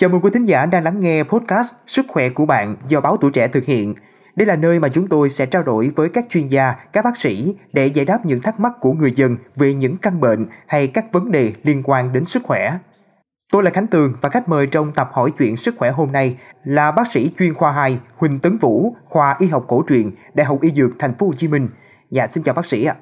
Chào mừng quý thính giả đang lắng nghe podcast Sức khỏe của bạn do báo Tuổi Trẻ thực hiện. Đây là nơi mà chúng tôi sẽ trao đổi với các chuyên gia, các bác sĩ để giải đáp những thắc mắc của người dân về những căn bệnh hay các vấn đề liên quan đến sức khỏe. Tôi là Khánh Tường và khách mời trong tập hỏi chuyện sức khỏe hôm nay là bác sĩ chuyên khoa 2 Huỳnh Tấn Vũ, khoa Y học cổ truyền, Đại học Y Dược Thành phố Hồ Chí Minh. Dạ xin chào bác sĩ ạ.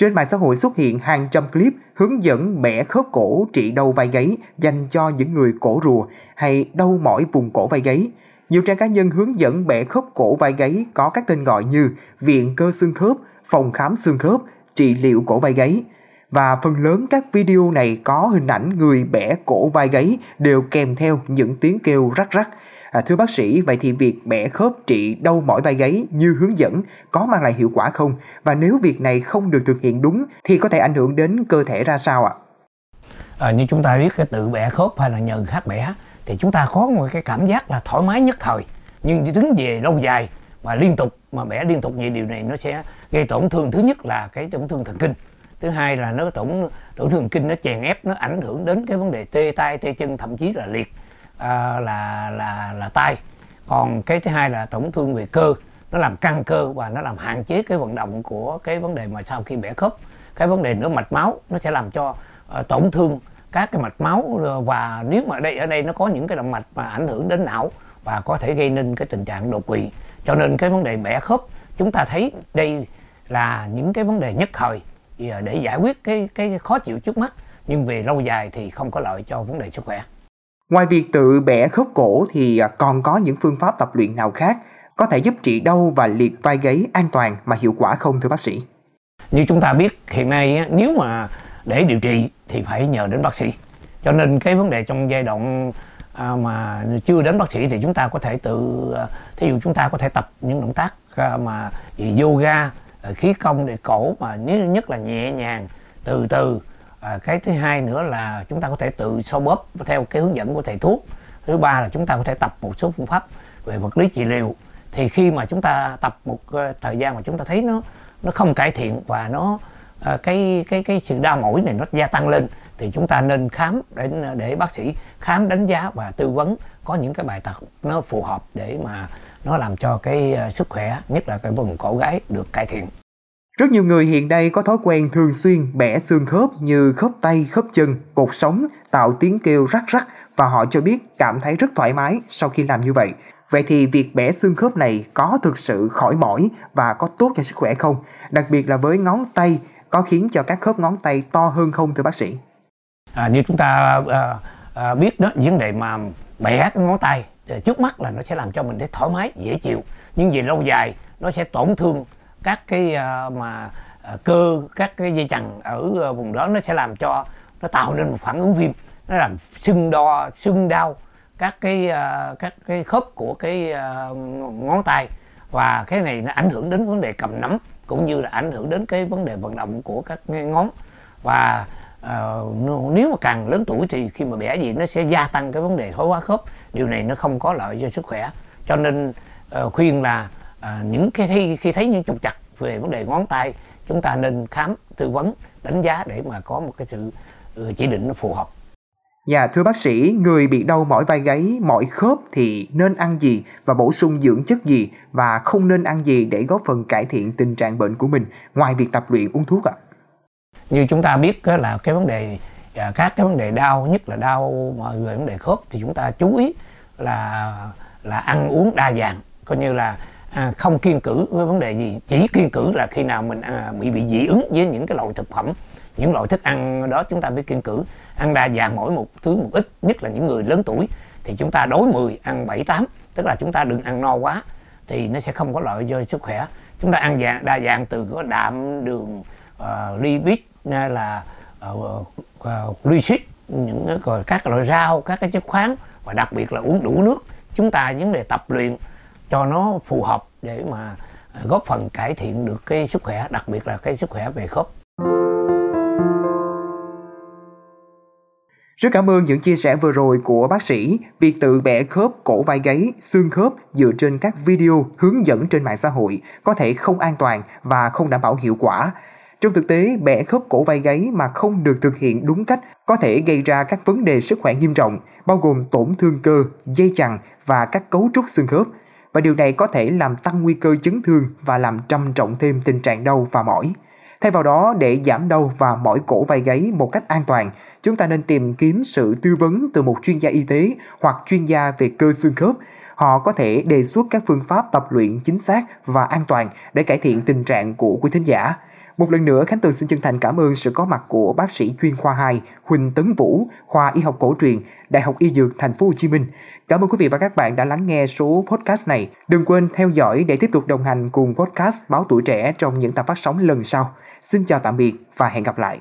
Trên mạng xã hội xuất hiện hàng trăm clip hướng dẫn bẻ khớp cổ trị đau vai gáy dành cho những người cổ rùa hay đau mỏi vùng cổ vai gáy. Nhiều trang cá nhân hướng dẫn bẻ khớp cổ vai gáy có các tên gọi như Viện Cơ Xương Khớp, Phòng Khám Xương Khớp, Trị liệu cổ vai gáy. Và phần lớn các video này có hình ảnh người bẻ cổ vai gáy đều kèm theo những tiếng kêu rắc rắc. À, thưa bác sĩ, vậy thì việc bẻ khớp trị đau mỏi vai gáy như hướng dẫn có mang lại hiệu quả không? Và nếu việc này không được thực hiện đúng thì có thể ảnh hưởng đến cơ thể ra sao ạ? À, như chúng ta biết cái tự bẻ khớp hay là nhờ người khác bẻ thì chúng ta có một cái cảm giác là thoải mái nhất thời nhưng đứng về lâu dài mà liên tục mà bẻ liên tục như điều này nó sẽ gây tổn thương thứ nhất là cái tổn thương thần kinh thứ hai là nó tổn tổn thương kinh nó chèn ép nó ảnh hưởng đến cái vấn đề tê tay tê chân thậm chí là liệt à, là là là tay còn cái thứ hai là tổn thương về cơ nó làm căng cơ và nó làm hạn chế cái vận động của cái vấn đề mà sau khi bẻ khớp. Cái vấn đề nữa mạch máu nó sẽ làm cho uh, tổn thương các cái mạch máu và nếu mà đây ở đây nó có những cái động mạch mà ảnh hưởng đến não và có thể gây nên cái tình trạng đột quỵ. Cho nên cái vấn đề bẻ khớp chúng ta thấy đây là những cái vấn đề nhất thời để giải quyết cái cái khó chịu trước mắt nhưng về lâu dài thì không có lợi cho vấn đề sức khỏe Ngoài việc tự bẻ khớp cổ thì à, còn có những phương pháp tập luyện nào khác có thể giúp trị đau và liệt vai gáy an toàn mà hiệu quả không thưa bác sĩ? Như chúng ta biết hiện nay nếu mà để điều trị thì phải nhờ đến bác sĩ. Cho nên cái vấn đề trong giai đoạn à, mà chưa đến bác sĩ thì chúng ta có thể tự à, thí dụ chúng ta có thể tập những động tác mà yoga Ờ, khí công để cổ mà nhất là nhẹ nhàng từ từ. À, cái thứ hai nữa là chúng ta có thể tự so bóp theo cái hướng dẫn của thầy thuốc. Thứ ba là chúng ta có thể tập một số phương pháp về vật lý trị liệu. Thì khi mà chúng ta tập một ờ, thời gian mà chúng ta thấy nó nó không cải thiện và nó cái cái cái sự đau mỏi này nó gia tăng lên thì chúng ta nên khám để để bác sĩ khám đánh giá và tư vấn có những cái bài tập nó phù hợp để mà nó làm cho cái uh, sức khỏe nhất là cái vùng cổ gáy được cải thiện rất nhiều người hiện nay có thói quen thường xuyên bẻ xương khớp như khớp tay, khớp chân, cột sống, tạo tiếng kêu rắc rắc và họ cho biết cảm thấy rất thoải mái sau khi làm như vậy. Vậy thì việc bẻ xương khớp này có thực sự khỏi mỏi và có tốt cho sức khỏe không? Đặc biệt là với ngón tay có khiến cho các khớp ngón tay to hơn không thưa bác sĩ? À, như chúng ta à, à, biết đó vấn đề mà bẻ cái ngón tay Ờ, trước mắt là nó sẽ làm cho mình thấy thoải mái, dễ chịu. Nhưng về lâu dài, nó sẽ tổn thương các cái ờ, mà ờ, cơ, các cái dây chằng ở vùng đó. Nó sẽ làm cho nó tạo nên một phản ứng viêm. Nó làm sưng đo, sưng đau các cái các cái khớp của cái ngón tay. Và cái này nó ảnh hưởng đến vấn đề cầm nắm cũng như là ảnh hưởng đến cái vấn đề vận động của các ngón. Và uh, nếu mà càng lớn tuổi thì khi mà bẻ gì nó sẽ gia tăng cái vấn đề thoái hóa khớp. Điều này nó không có lợi cho sức khỏe. Cho nên uh, khuyên là uh, những cái khi, khi thấy những trục chặt về vấn đề ngón tay chúng ta nên khám tư vấn đánh giá để mà có một cái sự chỉ định nó phù hợp. Dạ thưa bác sĩ, người bị đau mỏi vai gáy, mỏi khớp thì nên ăn gì và bổ sung dưỡng chất gì và không nên ăn gì để góp phần cải thiện tình trạng bệnh của mình? Ngoài việc tập luyện uống thuốc ạ? Như chúng ta biết là cái vấn đề à, các cái vấn đề đau nhất là đau mọi người vấn đề khớp thì chúng ta chú ý là là ăn uống đa dạng coi như là à, không kiên cử với vấn đề gì. Chỉ kiên cử là khi nào mình à, bị bị dị ứng với những cái loại thực phẩm những loại thức ăn đó chúng ta mới kiên cử. Ăn đa dạng mỗi một thứ một ít nhất là những người lớn tuổi thì chúng ta đối 10 ăn 7 8 tức là chúng ta đừng ăn no quá thì nó sẽ không có lợi cho sức khỏe. Chúng ta ăn dạng đa dạng từ có đạm đường uh, lipid hay là à, à, uh, uh, glycid những rồi các loại rau các cái chất khoáng và đặc biệt là uống đủ nước chúng ta vấn đề tập luyện cho nó phù hợp để mà góp phần cải thiện được cái sức khỏe đặc biệt là cái sức khỏe về khớp Rất cảm ơn những chia sẻ vừa rồi của bác sĩ. Việc tự bẻ khớp cổ vai gáy, xương khớp dựa trên các video hướng dẫn trên mạng xã hội có thể không an toàn và không đảm bảo hiệu quả. Trong thực tế, bẻ khớp cổ vai gáy mà không được thực hiện đúng cách có thể gây ra các vấn đề sức khỏe nghiêm trọng, bao gồm tổn thương cơ, dây chằng và các cấu trúc xương khớp. Và điều này có thể làm tăng nguy cơ chấn thương và làm trầm trọng thêm tình trạng đau và mỏi. Thay vào đó, để giảm đau và mỏi cổ vai gáy một cách an toàn, chúng ta nên tìm kiếm sự tư vấn từ một chuyên gia y tế hoặc chuyên gia về cơ xương khớp. Họ có thể đề xuất các phương pháp tập luyện chính xác và an toàn để cải thiện tình trạng của quý thính giả. Một lần nữa, Khánh Tường xin chân thành cảm ơn sự có mặt của bác sĩ chuyên khoa 2 Huỳnh Tấn Vũ, khoa Y học cổ truyền, Đại học Y Dược Thành phố Hồ Chí Minh. Cảm ơn quý vị và các bạn đã lắng nghe số podcast này. Đừng quên theo dõi để tiếp tục đồng hành cùng podcast Báo Tuổi Trẻ trong những tập phát sóng lần sau. Xin chào tạm biệt và hẹn gặp lại.